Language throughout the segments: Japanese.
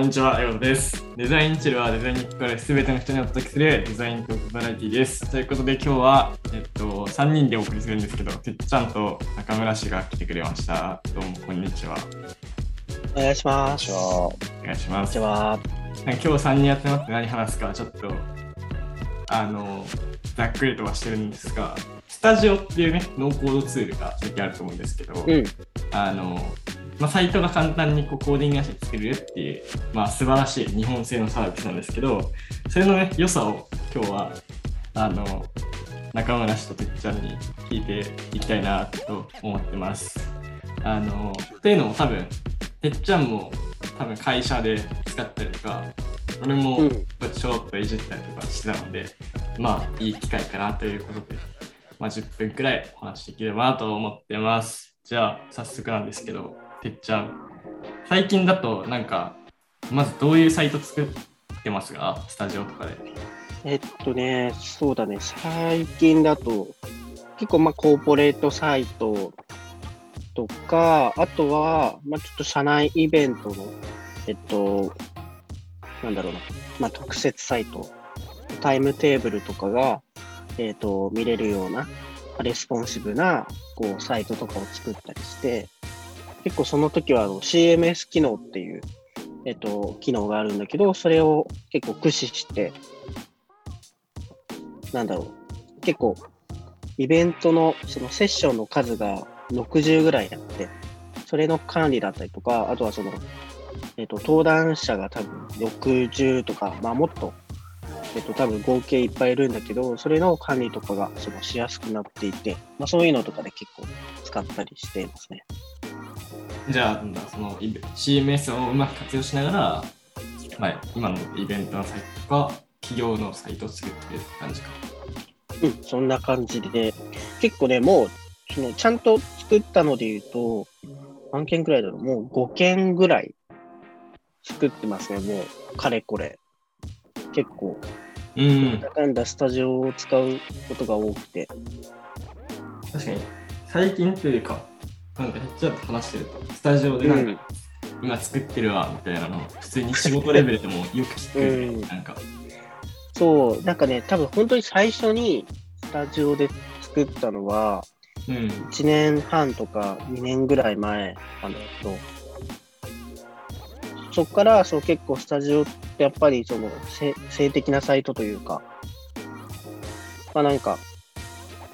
こんにちは、エオです。デザインチルはデザインに関わるすべての人にお届けするデザイントークバラエティです。ということで今日は、えっと、3人でお送りするんですけど、てっちゃんと中村氏が来てくれました。どうも、こんにちは。お願いします。お願いします。こんにちは。なんか今日3人集まって何話すかちょっとあのざっくりとはしてるんですがスタジオっていうねノーコードツールが最近あると思うんですけど、うん。あのまあ、サイトが簡単にこうコーディングなしで作れるっていう、まあ、素晴らしい日本製のサービスなんですけどそれのね良さを今日はあの中村氏とてっちゃんに聞いていきたいなと思ってます。あのっていうのも多分てっちゃんも多分会社で使ったりとか俺もうんちょろっといじったりとかしてたので、まあいい機会かなということで、まあ、10分くらいお話しできればなと思ってます。じゃあ早速なんですけど、てっちゃん、最近だとなんか、まずどういうサイト作ってますか？スタジオとかで。えっとね、そうだね、最近だと、結構まあコーポレートサイトとか、あとは、まあちょっと社内イベントの、えっと、なんだろうな、まあ特設サイト、タイムテーブルとかが、えっと、見れるような、レスポンシブな、こう、サイトとかを作ったりして、結構その時はあの CMS 機能っていう、えっと、機能があるんだけど、それを結構駆使して、なんだろう、結構、イベントのそのセッションの数が60ぐらいあって、それの管理だったりとか、あとはその、えっと、登壇者が多分60とか、まあもっと、えっと、多分合計いっぱいいるんだけど、それの管理とかがそのしやすくなっていて、まあそういうのとかで結構使ったりしていますね。じゃあ、なんだ、その CMS をうまく活用しながら、まあ、今のイベントのサイトとか、企業のサイトを作ってる感じか。うん、そんな感じで、結構ね、もう、そのちゃんと作ったので言うと、何件ぐらいだろう、もう5件ぐらい作ってますね、もう、かれこれ。結構、うんなかんだスタジオを使うことが多くて。確かに最近というかなんかちょっと話してるとスタジオでなんか、うん。今作ってるわみたいなの普通に仕事レベルでもよく聞く、うん。なんか。そう、なんかね、多分本当に最初にスタジオで作ったのは、うん。1年半とか2年ぐらい前なんだけど、そこからそう結構スタジオってやっぱりそのせ性的なサイトというか、まあなんか、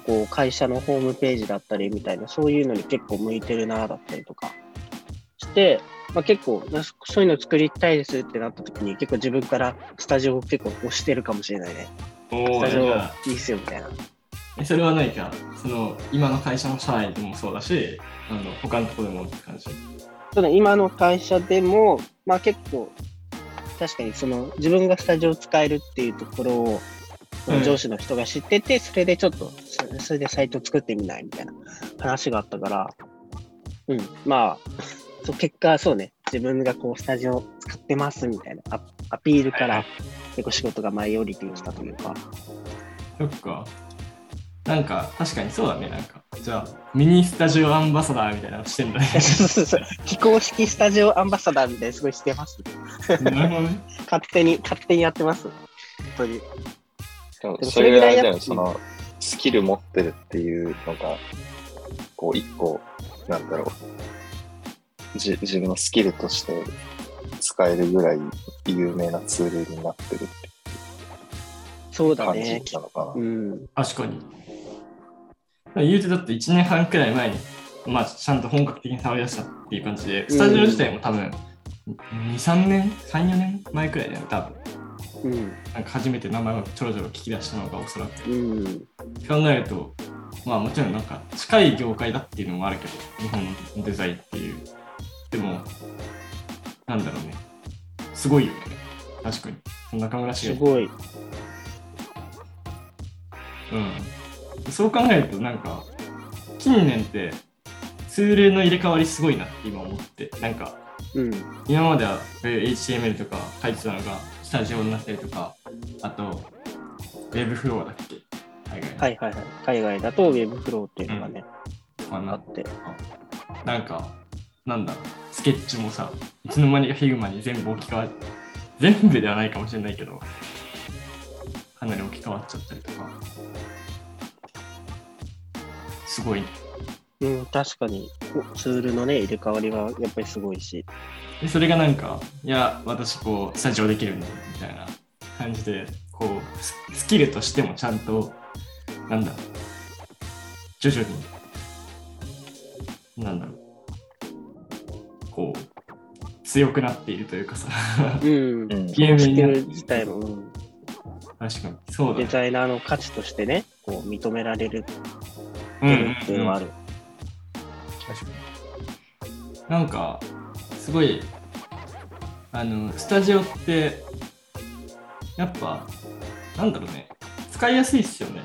こう会社のホームページだったりみたいな、そういうのに結構向いてるなだったりとかして、まあ、結構なそういうの作りたいですってなった時に結構自分からスタジオを結構押してるかもしれないね。スタジオいなんかいっすよみたいな。えそれは何かその今の会社の社内でもそうだしあの他のところでもって感じそうだ今の会社でも、まあ結構、確かにその自分がスタジオを使えるっていうところを、上司の人が知ってて、それでちょっと、そそれでサイト作ってみないみたいな話があったから、うん、まあ、そう結果、そうね、自分がこう、スタジオ使ってますみたいなアアピールから結構仕事がマイオリティしたというか、そっか。なんか確かにそうだね。なんかじゃあミニスタジオアンバサダーみたいなのしてんだね。そうそうそう非公式スタジオアンバサダーみたいなすごいしてます。なるほどね。勝手に、勝手にやってます。本当に。でもそれぐらいだよその、スキル持ってるっていうのが、こう、一個、なんだろう、じ自分のスキルとして使えるぐらい有名なツールになってるってそうだ感じね。なのかな。うん。確かに。言うてだって1年半くらい前に、まあ、ちゃんと本格的に触り出したっていう感じで、スタジオ自体も多分、2、3年 ?3、4年前くらいだよね、多分。うん。なんか初めて名前をちょろちょろ聞き出したのがおそらく。うん。考えると、まあもちろんなんか近い業界だっていうのもあるけど、日本のデザインっていう。でも、なんだろうね。すごいよね。確かに。中村氏がすごい。うん、そう考えるとなんか近年ってツールの入れ替わりすごいなって今思ってなんかうん。今までは HTML とか書いてたのがスタジオになったりとかあと Webflow だっけ？海外のはいはいはい。海外だと Webflow っていうのがね、とかになっあって。なんかなんだろうスケッチもさ、いつの間にか Figma に全部置き換わっ 全部ではないかもしれないけど、かなり置き換わっちゃったりとか、すごい。うん、確かに、ツールのね、入れ替わりはやっぱりすごいし。でそれがなんか、いや、私こう、スタジオできるんだみたいな感じで、こう、ススキルとしてもちゃんと、なんだろう、徐々に、なんだろう、こう、強くなっているというかさ、うん。うん。ゲームスキに自体も、うん確かに、そうだね。デザイナーの価値としてね、こう認められるうんうんっていうのはある。確かに。なんか、すごい、あの、スタジオって、やっぱ、なんだろうね、使いやすいっすよね。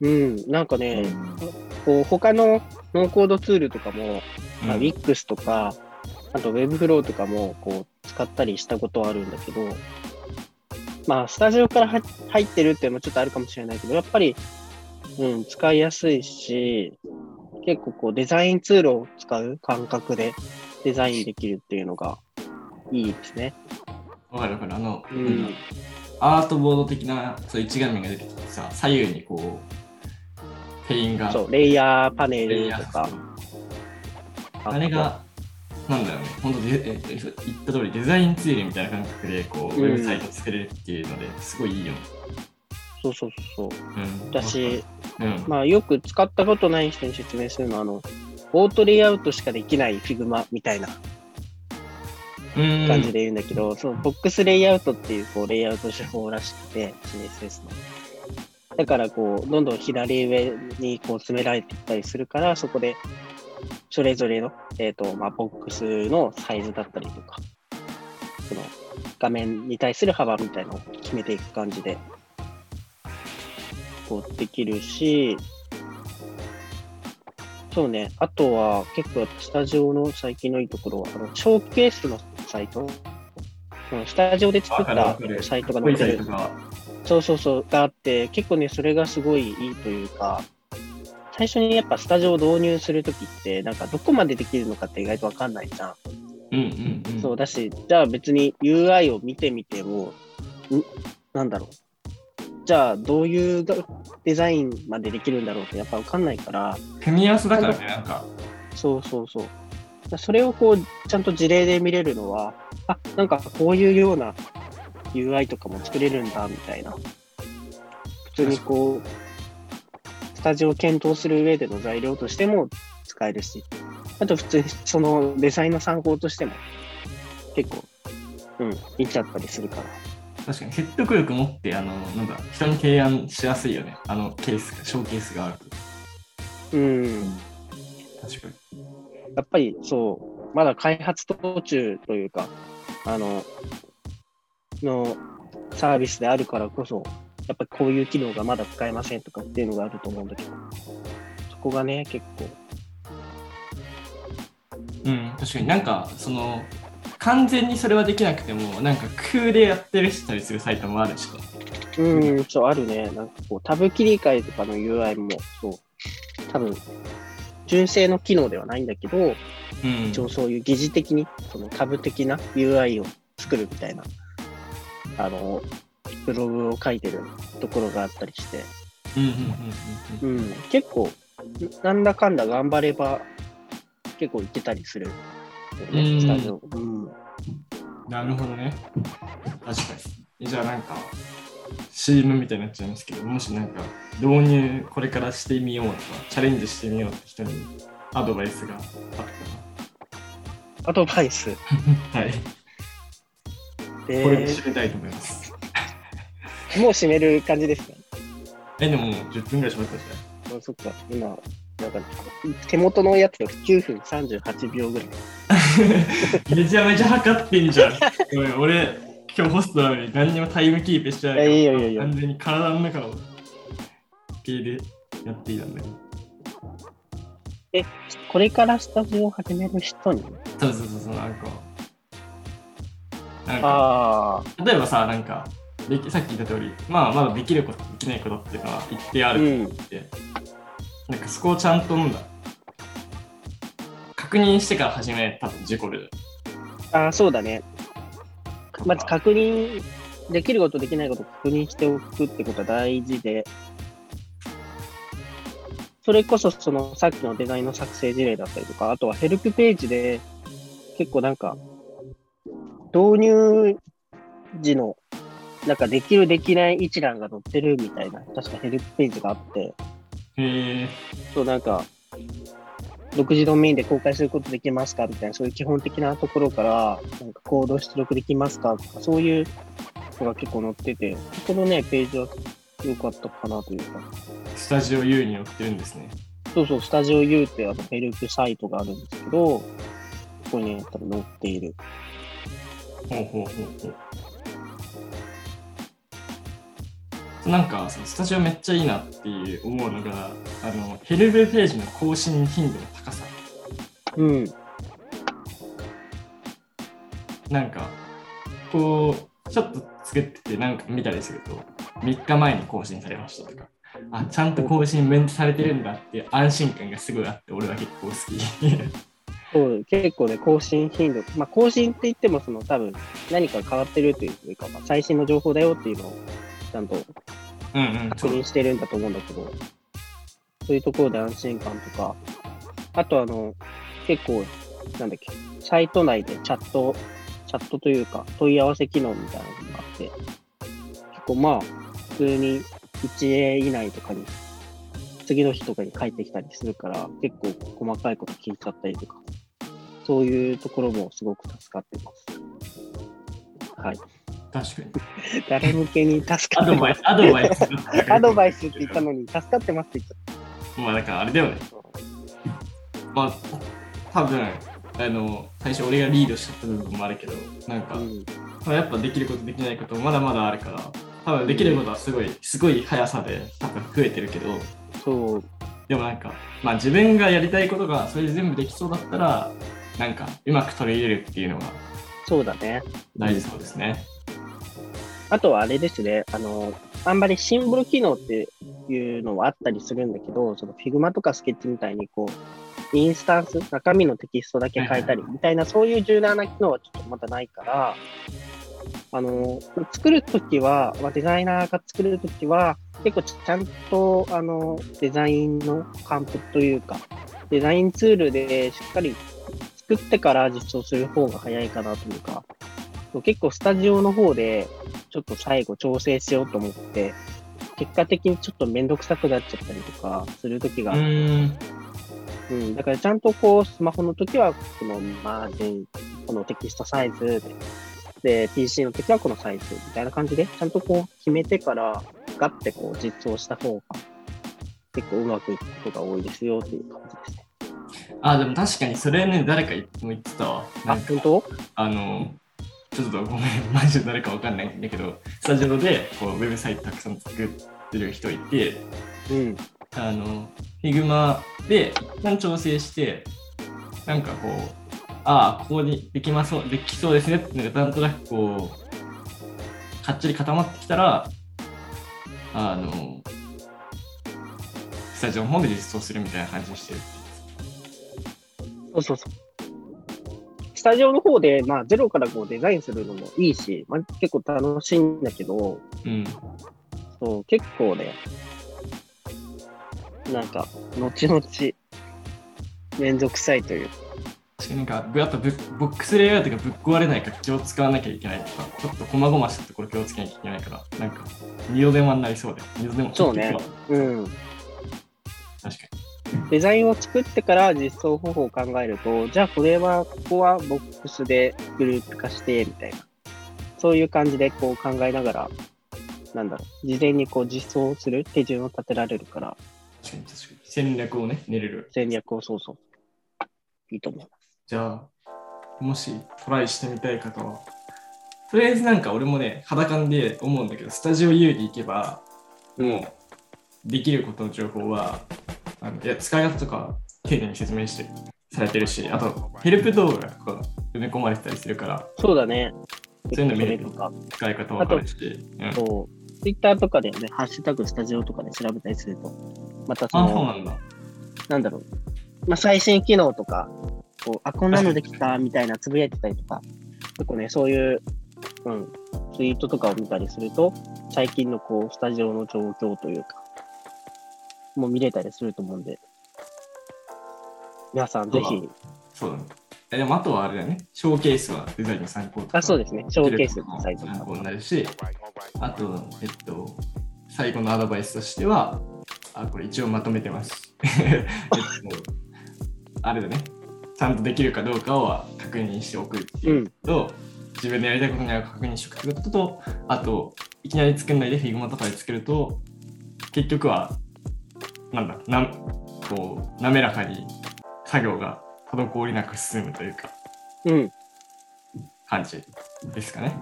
うん、なんかうね、ん。こう他のノーコードツールとかも、まあ、うん Wix とか、あと Webflow とかもこう使ったりしたことはあるんだけど、まあ、スタジオから入入ってるっていうのもちょっとあるかもしれないけど、やっぱり、うん、使いやすいし、結構こうデザインツールを使う感覚でデザインできるっていうのがいいですね。わかるわかる。あの、うんアートボード的なそう一画面が出てきてさ、左右にこう、ペインが、そう、レイヤーパネルとか。あれが、なんだろうね、本当でええ言った通りデザインツールみたいな感覚でこう、うんウェブサイト作れるっていうのですごいいいよね。そうそうそうそう。うん。だし、うん。まあ、よく使ったことない人に説明するのは、あの、オートレイアウトしかできない Figma みたいなうん感じで言うんだけど、そのボックスレイアウトっていうこうレイアウト手法らしくて、CSS の。だからこう、どんどん左上にこう詰められていったりするから、そこでそれぞれの、えっ、と、まあ、ボックスのサイズだったりとか、その画面に対する幅みたいなのを決めていく感じで、こうできるし、そうね、あとは結構スタジオの最近のいいところは、あのショーケースのサイト、うんスタジオで作ったサイトが載ってるそうそうそう、があって、結構ね、それがすごいいいというか、最初にやっぱスタジオを導入するときって、なんかどこまでできるのかって意外とわかんないじゃん。うんうんうん。そうだし、じゃあ別に UI を見てみても、んなんだろう。じゃあどういうがデザインまでできるんだろうってやっぱわかんないから、組み合わせだからね、なんか。そうそうそう。だそれをこう、ちゃんと事例で見れるのは、あ、なんかこういうような UI とかも作れるんだ、みたいな。普通にこう、スタジオを検討する上での材料としても使えるし、あと普通にそのデザインの参考としても結構、うん、いっちゃったりするから。確かに説得力持って、あの、なんだ、人に提案しやすいよね。あのケース、ショーケースがあると。うん。確かに。やっぱりそう、まだ開発途中というか、あの、のサービスであるからこそ、やっぱりこういう機能がまだ使えませんとかっていうのがあると思うんだけど、そこがね、結構、うん、確かになんか、その、完全にそれはできなくても、なんか空でやってるしたりするサイトもあるしね。うん、そう、あるね。なんかこう、タブ切り替えとかの UI も、そう、多分、純正の機能ではないんだけど、うん。一応そういう疑似的に、そのタブ的な UI を作るみたいな、あの、ブログを書いてるところがあったりして、うん、結構、なんだかんだ頑張れば、結構いけたりするようんね、スタジオ。なるほどね。確かに。じゃあなんか、CM みたいになっちゃいますけど、もしなんか、導入これからしてみようとか、チャレンジしてみようって人にアドバイスがあっアドバイス。たら、はい。でこれで締めたいと思います。もう閉める感じですね。え、でももう10分ぐらい喋ったじあそっか、今、なんか、手元のやつが9分38秒ぐらい。めちゃめちゃ測ってんじゃん。俺、今日ホストなのに何にもタイムキープしてないから、完全に体の中の系でやっていたんだけど。え、これからスタジオを始める人に？そうそうそうそう、なんか。なんか、例えばさ、なんか、できさっき言った通り、まあ、まだできること、できないことっていうのは一定あると思って、なんかそこをちゃんとなんだ、確確認してから始めたと、事故る。ああ、そうだね。まず確認、できることできないことを確認しておくってことは大事で、それこそそのさっきのデザインの作成事例だったりとか、あとはヘルプページで結構なんか、導入時のなんかできるできない一覧が載ってるみたいな、確かヘルプページがあって、へえ。そうなんか、独自ドメインで公開することできますかみたいな、そういう基本的なところから、なんかコード出力できますかとか、そういうのが結構載ってて、このね、ページは良かったかなというか、スタジオ U に載ってるんですね。そうそう、スタジオ U ってあのヘルプサイトがあるんですけど、ここにね、多分載っている。ほうほうほうほう。なんかそのスタジオめっちゃいいなっていう思うのがあのヘルプページの更新頻度の高さ。うん、なんかこうちょっと作っててなんか見たりすると3日前に更新されましたとか。あちゃんと更新メンテされてるんだっていう安心感がすごいあって俺は結構好き。そう、結構ね、更新頻度、まあ、更新って言っても、その多分何か変わってるというかは、最新の情報だよっていうのをちゃんとうんうん確認してるんだと思うんだけど、そういうところで安心感とか、あとあの、結構、なんだっけ、サイト内でチャット、チャットというか、問い合わせ機能みたいなのがあって、結構まあ、普通に1英以内とかに、次の日とかに帰ってきたりするから、結構細かいこと聞いちゃったりとか、そういうところもすごく助かってます。はい。確かに誰向けに助かアドバイってますスアドバイスアドバイスって言ったのに、助かってますって言っちゃっまあだからあれだよねた。まあ多分あの最初俺がリードしちゃった部分もあるけどなんか、うんまあやっぱできることできないことまだまだあるから多分できることはすごいすごい速さで多分増えてるけどそう、でもなんかまあ自分がやりたいことがそれで全部できそうだったらなんかうまく取り入れるっていうのがそうだね。大事そうですね。あとはあれですね、あの、あんまりシンボル機能っていうのはあったりするんだけど、その Figma とかスケッチみたいにこう、インスタンス、中身のテキストだけ変えたりみたいな、そういう柔軟な機能はちょっとまだないから、あの、作るときは、まあデザイナーが作るときは、結構ちゃんと、あの、デザインのカンプというか、デザインツールでしっかり作ってから実装する方が早いかなというか、結構スタジオの方で、ちょっと最後調整しようと思って、結果的にちょっとめんどくさくなっちゃったりとかするときが、うーんうん、だからちゃんとこう、スマホの時はこのマージン、このテキストサイズで、で、PC の時はこのサイズみたいな感じで、ちゃんとこう決めてから、ガッてこう実装した方が、結構うまくいくことが多いですよっていう感じですね。あでも確かにそれね誰か言っても言ってたわ。なあ、本当？あのちょっとごめんマジで誰かわかんないんだけどスタジオでこうウェブサイトたくさん作ってる人いてうん。あの Figma で一旦調整してなんかこうああここにできますできそうですねっていうのがなんとなくこうかっちり固まってきたらあのスタジオの方で実装するみたいな感じにしてるそうそうそう。スタジオの方で、まあ、ゼロからこうデザインするのもいいし、まあ、結構楽しいんだけど、うんそう、結構ね、なんか、後々、めんどくさいという。確かになんかぶあとブッボックスレイアウトがぶっ壊れないか気を使わなきゃいけないとかちょっと細々したところ気をつけなきゃいけないからなんか二度手間になりそうで二度手間そうねうん。確かデザインを作ってから実装方法を考えると、じゃあこれは、ここはボックスでグループ化して、みたいな。そういう感じでこう考えながら、なんだろう、事前にこう実装する手順を立てられるから、に確かに確かに戦略をね練れる戦略をそうそう。いいと思います。じゃあもしトライしてみたい方はとりあえずなんか俺もね肌感で思うんだけどスタジオ U に行けばもうできることの情報はあのいや使い方とか丁寧に説明してされてるしあとヘルプ動画が埋め込まれてたりするからそうだね。そういうの見るとか。使い方わかるし、うん、そう。ツイッターとかでね、ハッシュタグスタジオとかで調べたりすると、またそあそうの、なんだなんだろう、まあ、最新機能とか、こう、あ、こんなのできたみたいなつぶやいてたりとか、結構ね、そういう、うん、ツイートとかを見たりすると、最近のこう、スタジオの状況というか、もう見れたりすると思うんで、皆さんぜひ、そうだ。ね。えでもあとはあれだよね、ショーケースはデザインの参考とか。あ、そうですね、ショーケースのサイト参考になるし、あと、えっと、最後のアドバイスとしては、あ、これ一応まとめてます。えっと、あれだね、ちゃんとできるかどうかを確認しておくっていうと、自分でやりたいことには確認しておくことと、あと、いきなり作んないで Figma とかで作ると、結局は、なんだ、なんこう滑らかに作業が滞りなく進むというか、うん。感じですかね。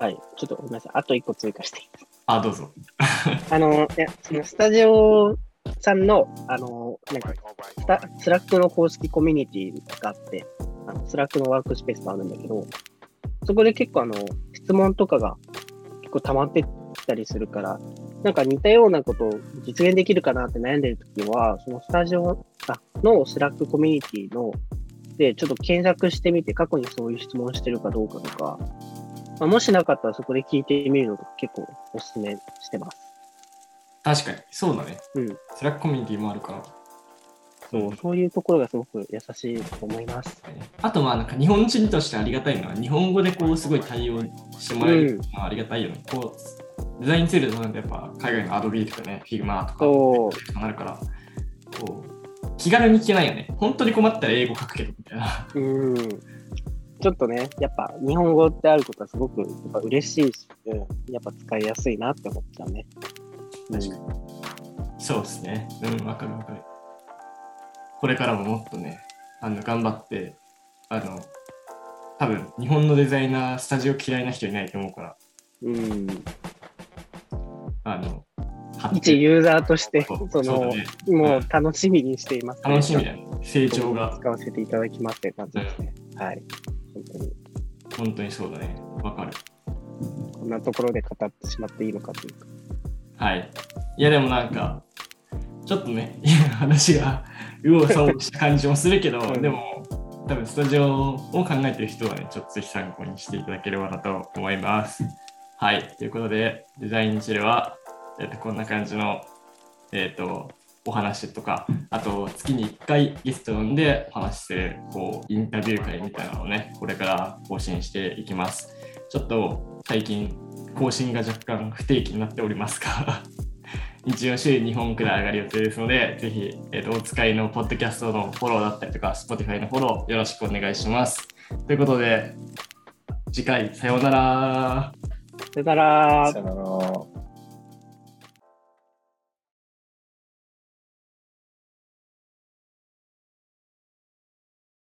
はい。ちょっとごめんなさい。あと一個追加していい？ですあ、どうぞ。あの、いや、そのスタジオさんの、あの、なんか、スタスラックの公式コミュニティがあって、あのスラックのワークスペースがあるんだけど、そこで結構あの、質問とかが結構溜まってきたりするから、なんか似たようなことを実現できるかなって悩んでるときは、そのスタジオあのスラックコミュニティの、で、ちょっと検索してみて、過去にそういう質問してるかどうかとか、まあ、もしなかったらそこで聞いてみるのと結構おすすめしてます。確かに、そうだね。うん。スラックコミュニティもあるから。そう、そういうところがすごく優しいと思います。あとまあなんか日本人としてありがたいのは日本語でこうすごい対応してもらえるのはありがたいよね。こうデザインツールとなんてやっぱ海外の Adobe とかね、Figma とかそうとなるから、こう気軽に聞けないよね。本当に困ったら英語書くけどみたいな。うん。ちょっとね、やっぱ日本語ってあることはすごくやっぱ嬉しいし、うん、やっぱ使いやすいなって思っちゃうね。確かに。そうですね。うん、わかるわかる。これからももっとね、あの頑張って、あの、多分日本のデザイナー、スタジオ嫌いな人いないと思うから、うん。一ユーザーとして、その、もう楽しみにしています、楽しみだね。成長が。使わせていただきますって感じですね。はい。本当に。本当にそうだね。わかる。こんなところで語ってしまっていいのかというか。はい。いや、でもなんか、ちょっとね、話が右往左往した感じもするけど、うんでも、多分スタジオを考えてる人はね、ちょっとぜひ参考にしていただければなと思います。はい。ということで、デザインチルは、えっとこんな感じの、えっ、と、お話とか、あと月に1回ゲストを呼んでお話しするこうインタビュー会みたいなのをね、これから更新していきます。ちょっと最近更新が若干不定期になっておりますが、一応週2本くらい上がる予定ですので、ぜひ、えーとお使いのポッドキャストのフォローだったりとか、Spotify のフォローよろしくお願いします。ということで、次回さようなら。さよならさよなら。